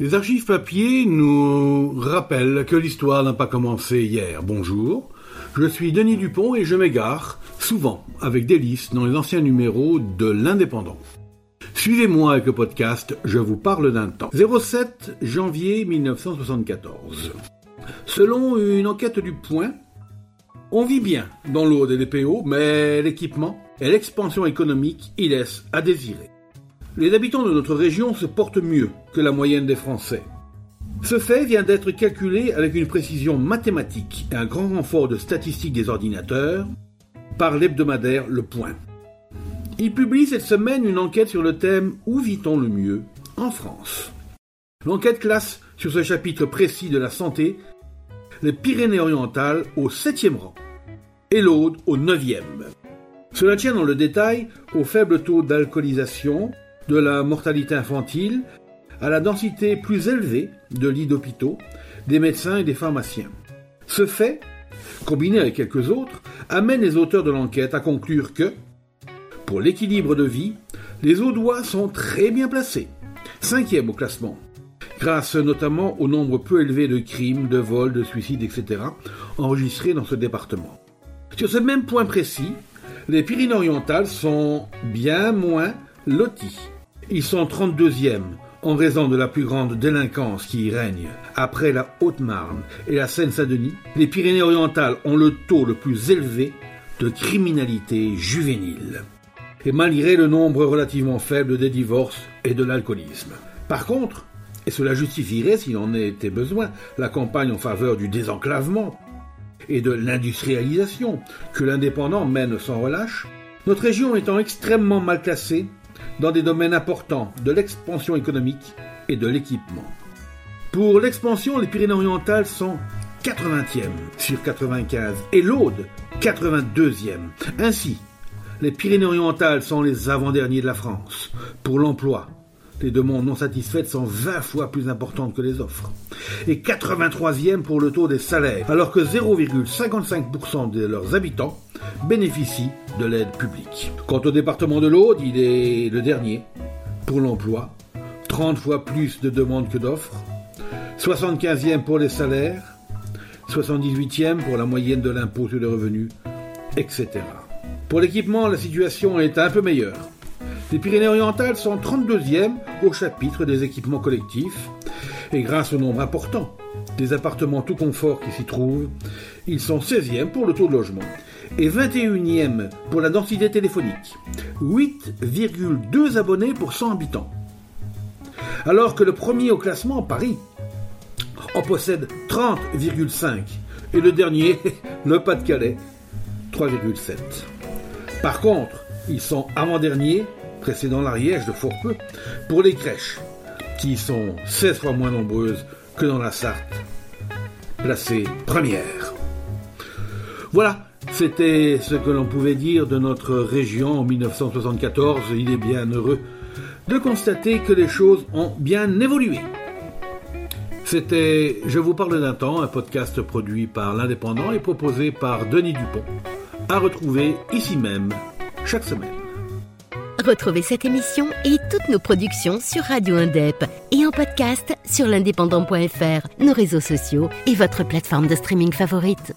Les archives papier nous rappellent que l'histoire n'a pas commencé hier. Bonjour, je suis Denis Dupont et je m'égare, souvent avec délice, dans les anciens numéros de l'Indépendant. Suivez-moi avec le podcast Je vous parle d'un temps. 07 janvier 1974. Selon une enquête du Point, on vit bien dans l'eau des DPO, mais l'équipement et l'expansion économique y laissent à désirer. Les habitants de notre région se portent mieux que la moyenne des Français. Ce fait vient d'être calculé avec une précision mathématique et un grand renfort de statistiques des ordinateurs par l'hebdomadaire Le Point. Il publie cette semaine une enquête sur le thème Où vit-on le mieux en France? L'enquête classe sur ce chapitre précis de la santé les Pyrénées-Orientales au septième rang et l'Aude au neuvième. Cela tient dans le détail au faible taux d'alcoolisation, de la mortalité infantile, à la densité plus élevée de lits d'hôpitaux, des médecins et des pharmaciens. Ce fait, combiné avec quelques autres, amène les auteurs de l'enquête à conclure que, pour l'équilibre de vie, les Audois sont très bien placés, cinquième au classement, grâce notamment au nombre peu élevé de crimes, de vols, de suicides, etc., enregistrés dans ce département. Sur ce même point précis, les Pyrénées-Orientales sont bien moins lotis. Ils sont 32e en raison de la plus grande délinquance qui y règne. Après la Haute-Marne et la Seine-Saint-Denis, les Pyrénées-Orientales ont le taux le plus élevé de criminalité juvénile. Et malgré le nombre relativement faible des divorces et de l'alcoolisme. Par contre, et cela justifierait, s'il en était besoin, la campagne en faveur du désenclavement et de l'industrialisation que l'indépendant mène sans relâche, notre région étant extrêmement mal classée dans des domaines importants de l'expansion économique et de l'équipement. Pour l'expansion, les Pyrénées-Orientales sont 80e sur 95 et l'Aude 82e. Ainsi, les Pyrénées-Orientales sont les avant-derniers de la France pour l'emploi, les demandes non satisfaites sont 20 fois plus importantes que les offres. Et 83e pour le taux des salaires, alors que 0,55% de leurs habitants bénéficient de l'aide publique. Quant au département de l'Aude, il est le dernier pour l'emploi, 30 fois plus de demandes que d'offres, 75e pour les salaires, 78e pour la moyenne de l'impôt sur le revenu, etc. Pour l'équipement, la situation est un peu meilleure. Les Pyrénées-Orientales sont 32e au chapitre des équipements collectifs, et grâce au nombre important des appartements tout confort qui s'y trouvent, ils sont 16e pour le taux de logement et 21e pour la densité téléphonique, 8,2 abonnés pour 100 habitants. Alors que le premier au classement, Paris, en possède 30,5 et le dernier, le Pas-de-Calais, 3,7. Par contre, ils sont avant-derniers précédant l'Ariège de fort peu, pour les crèches, qui sont 16 fois moins nombreuses que dans la Sarthe, placée première. Voilà, c'était ce que l'on pouvait dire de notre région en 1974. Il est bien heureux de constater que les choses ont bien évolué. C'était Je vous parle d'un temps, un podcast produit par l'Indépendant et proposé par Denis Dupont, à retrouver ici même chaque semaine. Retrouvez cette émission et toutes nos productions sur Radio Indep et en podcast sur l'indépendant.fr, nos réseaux sociaux et votre plateforme de streaming favorite.